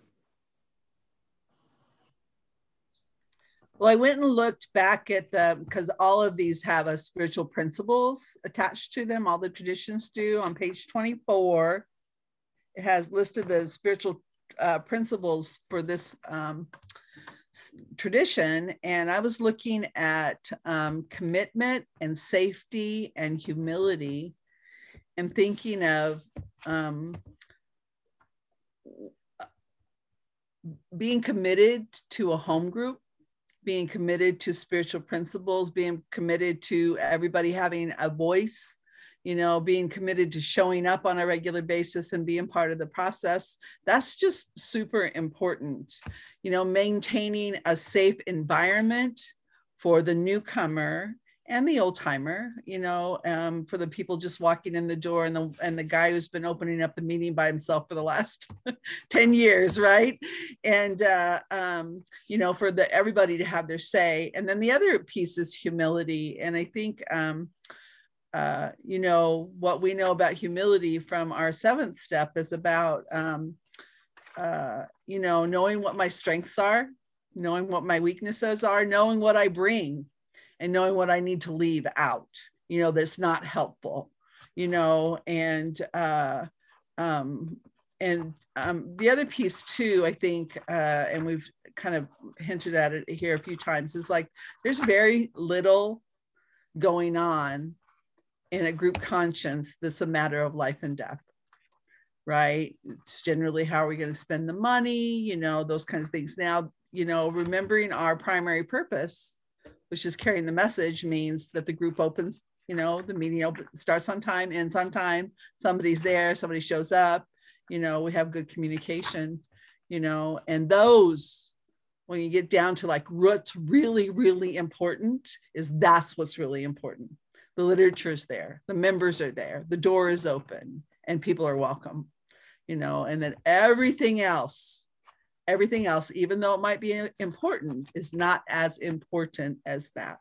Well, I went and looked back at the because all of these have a spiritual principles attached to them. All the traditions do. On page 24, it has listed the spiritual uh, principles for this um, tradition. And I was looking at um, commitment and safety and humility and thinking of um, being committed to a home group being committed to spiritual principles, being committed to everybody having a voice, you know, being committed to showing up on a regular basis and being part of the process. That's just super important. You know, maintaining a safe environment for the newcomer and the old timer, you know, um, for the people just walking in the door and the and the guy who's been opening up the meeting by himself for the last *laughs* 10 years, right? And uh, um, you know, for the everybody to have their say. And then the other piece is humility. And I think um, uh, you know, what we know about humility from our seventh step is about um, uh, you know, knowing what my strengths are, knowing what my weaknesses are, knowing what I bring and knowing what I need to leave out, you know, that's not helpful, you know, and, uh, um, and um, the other piece too, I think, uh, and we've kind of hinted at it here a few times, is like there's very little going on in a group conscience that's a matter of life and death right it's generally how are we going to spend the money you know those kinds of things now you know remembering our primary purpose which is carrying the message, means that the group opens, you know, the meeting open, starts on time, ends on time. Somebody's there, somebody shows up, you know, we have good communication, you know, and those when you get down to like what's really, really important is that's what's really important. The literature is there, the members are there, the door is open, and people are welcome, you know, and then everything else, everything else, even though it might be important, is not as important as that.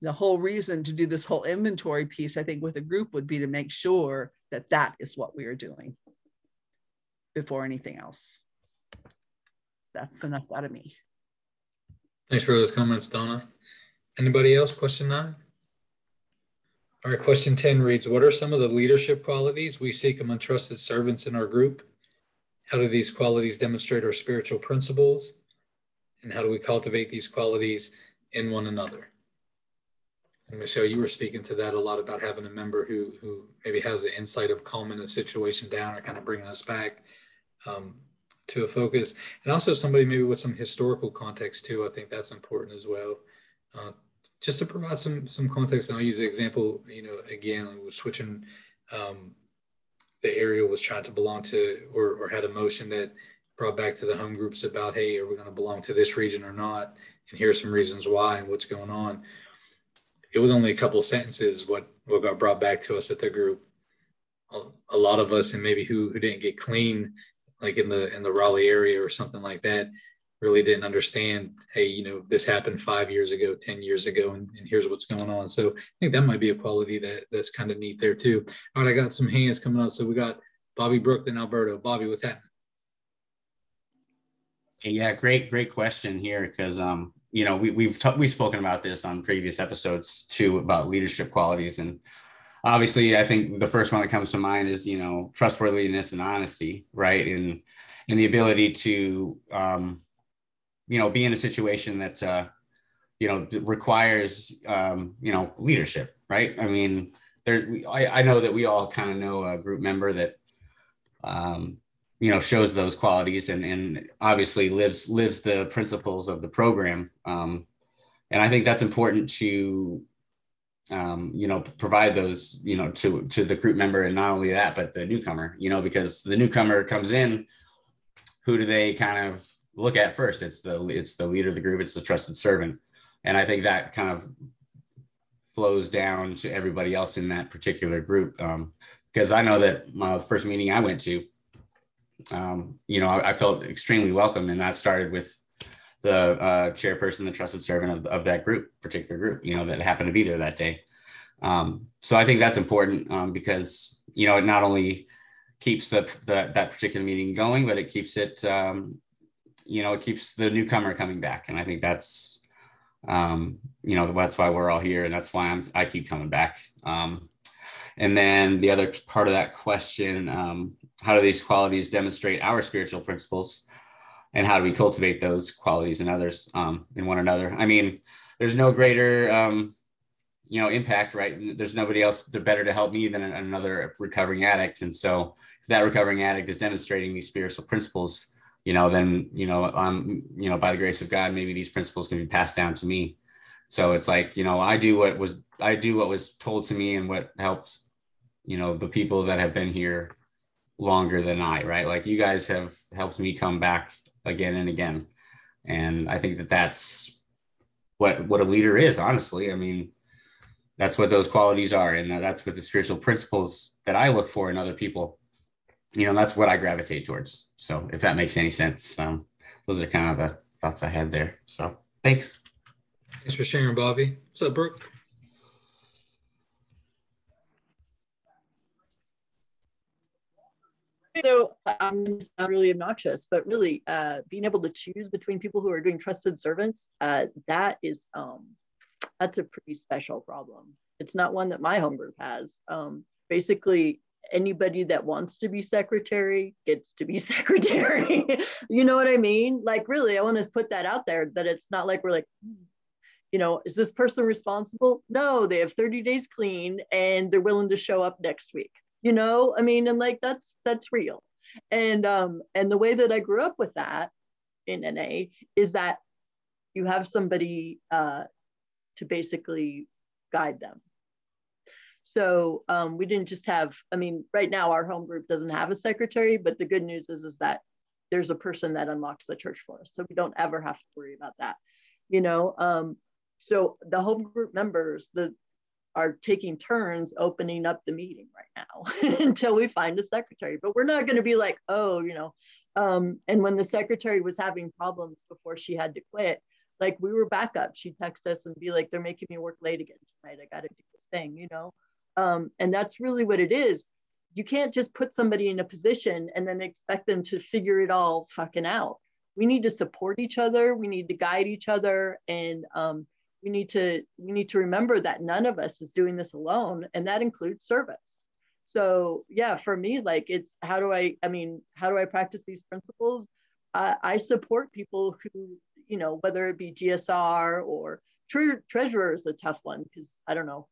The whole reason to do this whole inventory piece, I think, with a group would be to make sure that that is what we are doing before anything else. That's enough out of me.
Thanks for those comments, Donna. Anybody else? Question nine? All right, question 10 reads What are some of the leadership qualities we seek among trusted servants in our group? How do these qualities demonstrate our spiritual principles? And how do we cultivate these qualities in one another? And Michelle, you were speaking to that a lot about having a member who, who maybe has the insight of calming the situation down or kind of bringing us back. Um, to a focus and also somebody maybe with some historical context too i think that's important as well uh, just to provide some some context and i'll use the example you know again was switching um, the area was trying to belong to or, or had a motion that brought back to the home groups about hey are we going to belong to this region or not? And here's some reasons why and what's going on. It was only a couple sentences what what got brought back to us at the group. A, a lot of us and maybe who, who didn't get clean like in the in the Raleigh area or something like that really didn't understand hey you know this happened five years ago ten years ago and, and, here's what's going on. So i think that might be a quality that that's kind of neat there too. All right i got some hands coming up. So we got bobby brooke and alberto. Bobby what's happening?
Yeah great great question here because um you know we, we've we've spoken about this on previous episodes too about leadership qualities. And obviously i think the first one that comes to mind is you know trustworthiness and honesty right? And and the ability to um, you know be in a situation that uh, you know requires um, you know leadership right? I mean there I, I know that we all kind of know a group member that um, you know shows those qualities and and obviously lives lives the principles of the program um, and i think that's important to um, you know, provide those, you know, to to the group member, and not only that, but the newcomer, you know, because the newcomer comes in, who do they kind of look at first? It's the it's the leader of the group, it's the trusted servant, and I think that kind of flows down to everybody else in that particular group. Um, because I know that my first meeting I went to, um, you know, I, I felt extremely welcome, and that started with the uh, chairperson, the trusted servant of, of that group, particular group, you know, that happened to be there that day. Um, so I think that's important um, because, you know, it not only keeps the, the, that particular meeting going, but it keeps it, um, you know, it keeps the newcomer coming back. And I think that's, um, you know, that's why we're all here. And that's why I'm, I keep coming back. Um, and then the other part of that question, um, how do these qualities demonstrate our spiritual principles? and how do we cultivate those qualities in others um, in one another i mean there's no greater um, you know impact right there's nobody else they're better to help me than another recovering addict and so if that recovering addict is demonstrating these spiritual principles you know then you know i'm you know by the grace of god maybe these principles can be passed down to me so it's like you know i do what was i do what was told to me and what helped you know the people that have been here longer than i right like you guys have helped me come back again and again. And I think that that's what what a leader is. Honestly, I mean, that's what those qualities are, and that's what the spiritual principles that I look for in other people. You know, that's what I gravitate towards. So, if that makes any sense, um, those are kind of the thoughts I had there. So, thanks.
Thanks for sharing, Bobby. What's up, Brooke?
So I'm um, not really obnoxious, but really uh, being able to choose between people who are doing trusted servants, uh, that is um, that's a pretty special problem. It's not one that my home group has. Um, basically, anybody that wants to be secretary gets to be *laughs* secretary. you know what I mean? Like, really, I want to put that out there that it's not like we're like, you know, is this person responsible? No, they have 30 days clean and they're willing to show up next week you know i mean and like that's that's real and um and the way that i grew up with that in na is that you have somebody uh to basically guide them. So um, we didn't just have, I mean, right now our home group doesn't have a secretary, but the good news is, is that there's a person that unlocks the church for us. So we don't ever have to worry about that, you know? Um, so the home group members, the are taking turns opening up the meeting right now *laughs* until we find a secretary. But we're not going to be like, oh, you know. Um, and when the secretary was having problems before she had to quit, like we were backup. She'd text us and be like, they're making me work late again tonight. I got to do this thing, you know. Um, and that's really what it is. You can't just put somebody in a position and then expect them to figure it all fucking out. We need to support each other. We need to guide each other. And um, we need to we need to remember that none of us is doing this alone and that includes service so yeah for me like it's how do i i mean how do i practice these principles uh, i support people who you know whether it be gsr or tre- treasurer is a tough one because i don't know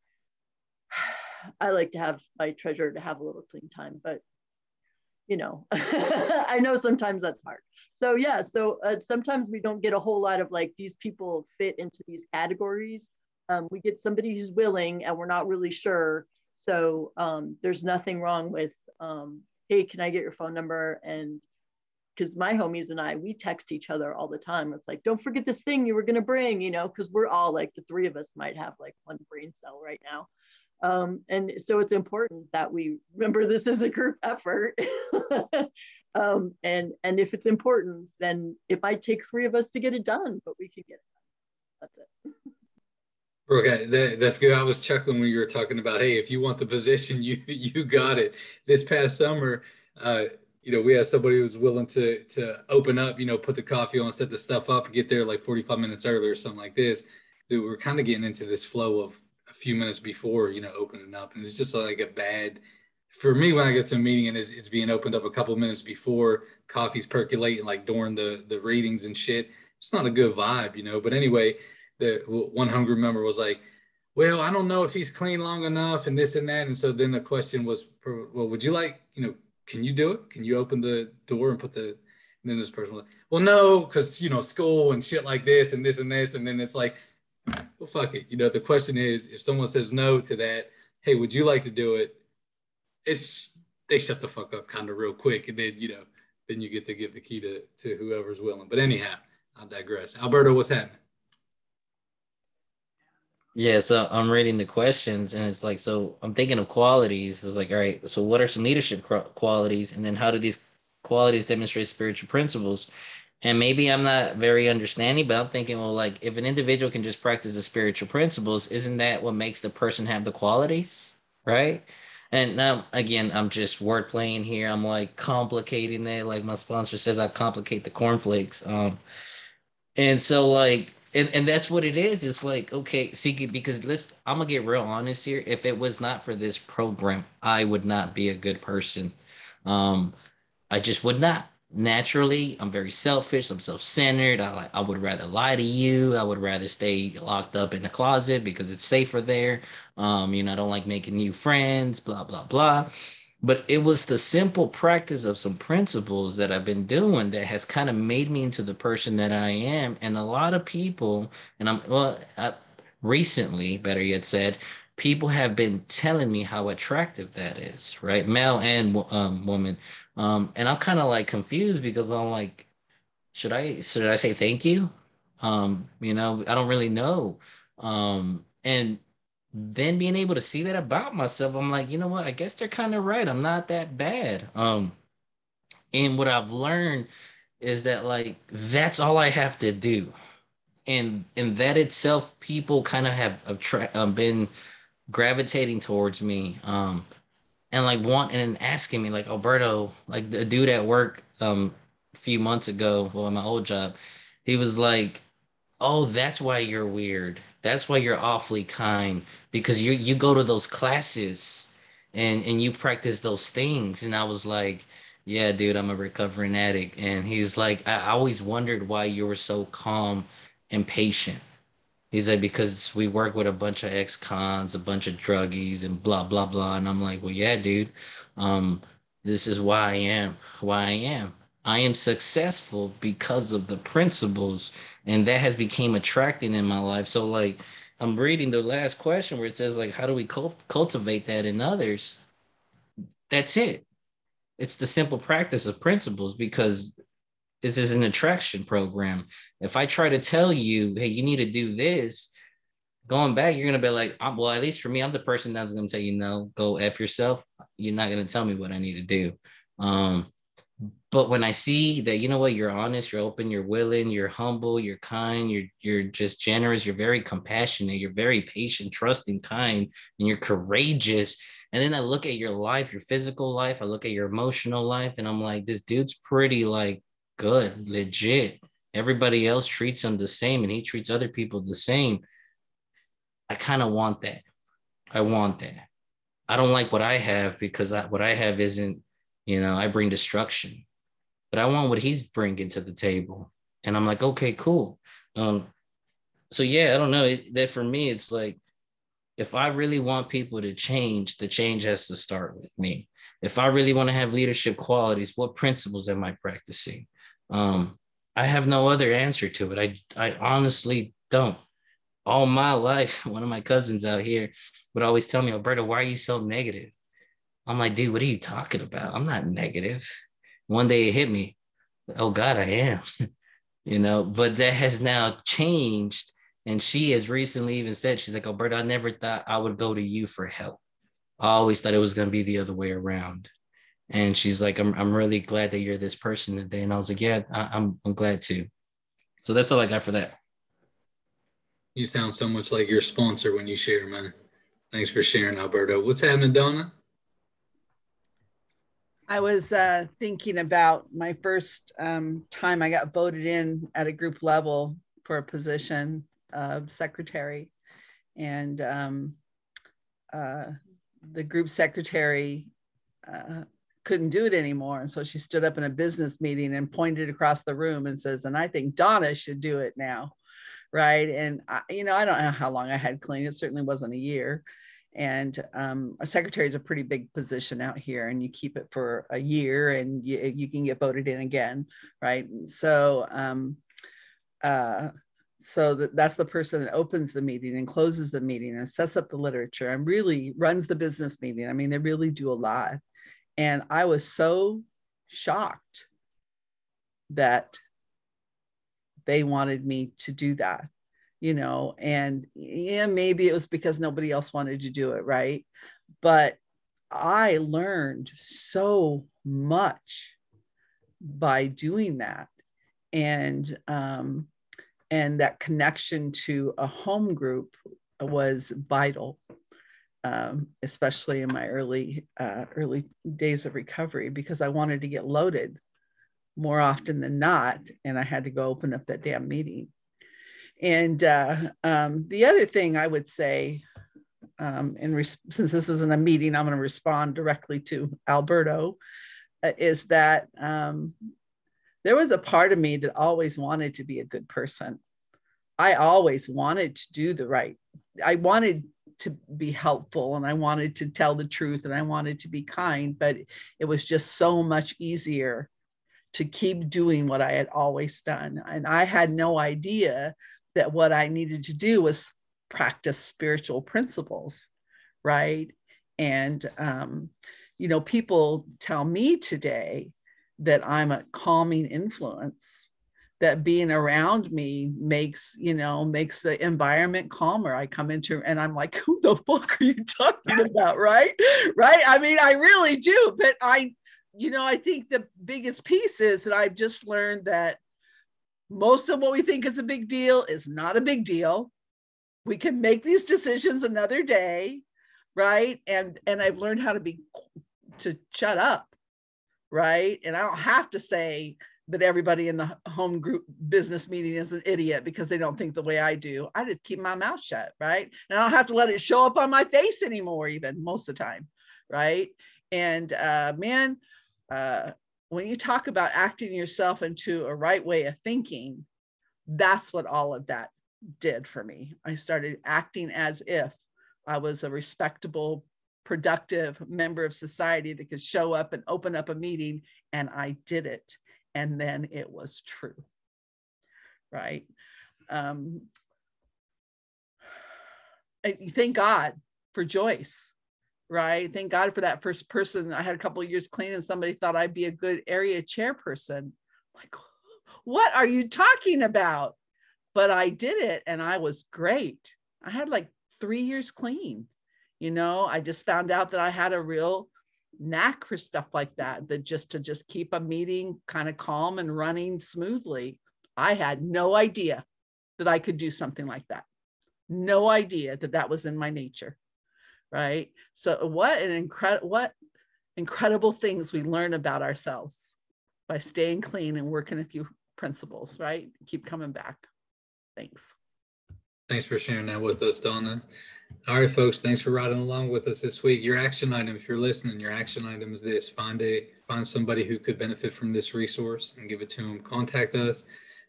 *sighs* i like to have my treasure to have a little clean time but you know *laughs* i know sometimes that's hard. So yeah so uh, sometimes we don't get a whole lot of like these people fit into these categories. Um, we get somebody who's willing and we're not really sure. So um, there's nothing wrong with um, hey can i get your phone number? And because my homies and i we text each other all the time. It's like don't forget this thing you were going to bring you know because we're all like the three of us might have like one brain cell right now um, and so it's important that we remember this is a group effort. *laughs* um, and, and if it's important, then it might take three of us to get it done, but we can get it done. That's it.
Okay, that, that's good. I was chuckling when you were talking about, hey, if you want the position, *laughs* you you got it. This past summer, uh, you know, we had somebody who was willing to to open up, you know, put the coffee on, set the stuff up, and get there like 45 minutes early or something like this. Dude, we're kind of getting into this flow of few minutes before, you know, opening up. And it's just like a bad, for me, when I get to a meeting and it's, it's being opened up a couple minutes before coffee's percolating, like during the, the readings and shit, it's not a good vibe, you know? But anyway, the one hungry member was like, well, I don't know if he's clean long enough and this and that. And so then the question was, well, would you like, you know, can you do it? Can you open the door and put the, and then this person was like, well, no, because, you know, school and shit like this and this and this. And then it's like, well, fuck it. You know, the question is, if someone says no to that, hey, would you like to do it? It's they shut the fuck up kind of real quick, and then you know, then you get to give the key to to whoever's willing. But anyhow, I digress. Alberto, what's happening?
Yeah, so I'm reading the questions, and it's like, so I'm thinking of qualities. It's like, all right, so what are some leadership qualities, and then how do these qualities demonstrate spiritual principles? And maybe I'm not very understanding, but I'm thinking, well, like if an individual can just practice the spiritual principles, isn't that what makes the person have the qualities, right? And now again, I'm just word playing here. I'm like complicating it, like my sponsor says, I complicate the cornflakes. Um, and so like, and, and that's what it is. It's like, okay, see, because let's, I'm gonna get real honest here. If it was not for this program, I would not be a good person. Um, I just would not naturally. I'm very selfish. I'm self-centered. I, I would rather lie to you. I would rather stay locked up in the closet because it's safer there. Um you know i don't like making new friends blah blah blah. But it was the simple practice of some principles that i've been doing that has kind of made me into the person that i am. And a lot of people and i'm well I, recently better yet said people have been telling me how attractive that is right male and um, woman um, and I'm kind of like confused because I'm like, should I should I say thank you? Um, you know, I don't really know. Um, and then being able to see that about myself, I'm like, you know what? I guess they're kind of right. I'm not that bad. Um, and what I've learned is that like that's all I have to do, and and that itself, people kind of have attra- um, been gravitating towards me. Um, and like wanting and asking me like Alberto, like the dude at work um a few months ago, well in my old job, he was like, Oh, that's why you're weird. That's why you're awfully kind. Because you you go to those classes and and you practice those things. And I was like, Yeah, dude, I'm a recovering addict. And he's like, I always wondered why you were so calm and patient. He's like, because we work with a bunch of ex-cons, a bunch of druggies and blah, blah, blah. And I'm like, well, yeah, dude, um, this is why I am why I am. I am successful because of the principles and that has became attracting in my life. So like, I'm reading the last question where it says like, how do we cult- cultivate that in others? That's it. It's the simple practice of principles because this is an attraction program. If I try to tell you, hey, you need to do this, going back, you're gonna be like, well, at least for me, I'm the person that's gonna tell you no, go f yourself. You're not gonna tell me what I need to do. Um, but when I see that, you know what, you're honest, you're open, you're willing, you're humble, you're kind, you're you're just generous, you're very compassionate, you're very patient, trusting, kind, and you're courageous. And then I look at your life, your physical life, I look at your emotional life, and I'm like, this dude's pretty like good, legit. Everybody else treats him the same, and he treats other people the same. I kind of want that. I want that. I don't like what I have because I, what I have isn't, you know, I bring destruction, but I want what he's bringing to the table. And I'm like, okay, cool. Um, so yeah, I don't know. It, that for me, it's like, if I really want people to change, the change has to start with me. If I really want to have leadership qualities, what principles am I practicing? Um, I have no other answer to it. I, I honestly don't. All my life, *laughs* one of my cousins out here would always tell me, Alberto, why are you so negative? I'm like, dude, what are you talking about? I'm not negative. One day it hit me. Oh God, I am. *laughs* you know, but that has now changed. And she has recently even said, she's like, Alberto, I never thought I would go to you for help. I always thought it was going to be the other way around. And she's like, I'm, I'm really glad that you're this person today. And I was like, yeah, I, I'm, I'm glad too So that's all I got for that.
You sound so much like your sponsor when you share, man. Thanks for sharing, Alberto. What's happening, Donna?
I was uh, thinking about my first um, time I got voted in at a group level for a position of secretary. And um, uh, the group secretary uh, couldn't do it anymore. And so she stood up in a business meeting and pointed across the room and says, and I think Donna should do it now. Right. And, I, you know, I don't know how long I had clean. It certainly wasn't a year. And um, a secretary is a pretty big position out here, and you keep it for a year and you, you can get voted in again. Right. So, um, uh, so that, that's the person that opens the meeting and closes the meeting and sets up the literature and really runs the business meeting. I mean, they really do a lot. And I was so shocked that they wanted me to do that, you know, and yeah, maybe it was because nobody else wanted to do it, right? But I learned so much by doing that. And um, and that connection to a home group was vital um, especially in my early uh, early days of recovery because I wanted to get loaded more often than not, and I had to go open up that damn meeting. And uh, um, the other thing I would say, um, in res- since this isn't a meeting, I'm going to respond directly to Alberto, uh, is that um, there was a part of me that always wanted to be a good person. I always wanted to do the right. I wanted to be helpful and I wanted to tell the truth and I wanted to be kind, but it was just so much easier to keep doing what I had always done. And I had no idea that what I needed to do was practice spiritual principles, right? And, um, you know, people tell me today that I'm a calming influence that being around me makes you know makes the environment calmer. I come into and i'm like who the fuck are you talking *laughs* about? Right? Right? I mean i really do but i you know i think the biggest piece is that i've just learned that most of what we think is a big deal is not a big deal. We can make these decisions another day right? And and i've learned how to be to shut up right? And i don't have to say but everybody in the home group business meeting is an idiot because they don't think the way I do. I just keep my mouth shut, right? And I don't have to let it show up on my face anymore, even most of the time, right? And uh, man, uh, when you talk about acting yourself into a right way of thinking, that's what all of that did for me. I started acting as if I was a respectable, productive member of society that could show up and open up a meeting, and I did it and then it was true right um, thank God for Joyce, right? Thank God for that first person. I had a couple years clean and somebody thought I'd be a good area chairperson. Like, what are you talking about? But I did it and I was great. I had like three years clean. You know, I just found out that I had a real knack for stuff like that, that just to just keep a meeting kind of calm and running smoothly. I had no idea that I could do something like that. No idea that that was in my nature. Right. So what an incredible, what incredible things we learn about ourselves by staying clean and working a few principles, right? Keep coming back. Thanks.
Thanks for sharing that with us, Donna. All right, folks, thanks for riding along with us this week. Your action item, if you're listening, your action item is this find a find somebody who could benefit from this resource and give it to them. Contact us,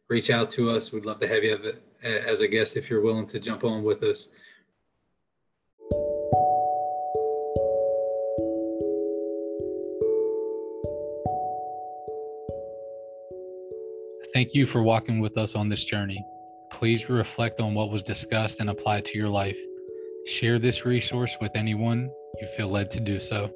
reach out to us. We'd love to have you as a guest if you're willing to jump on with us. Thank you for walking with us on this journey. Please reflect on what was discussed and apply to your life. Share this resource with anyone you feel led to do so.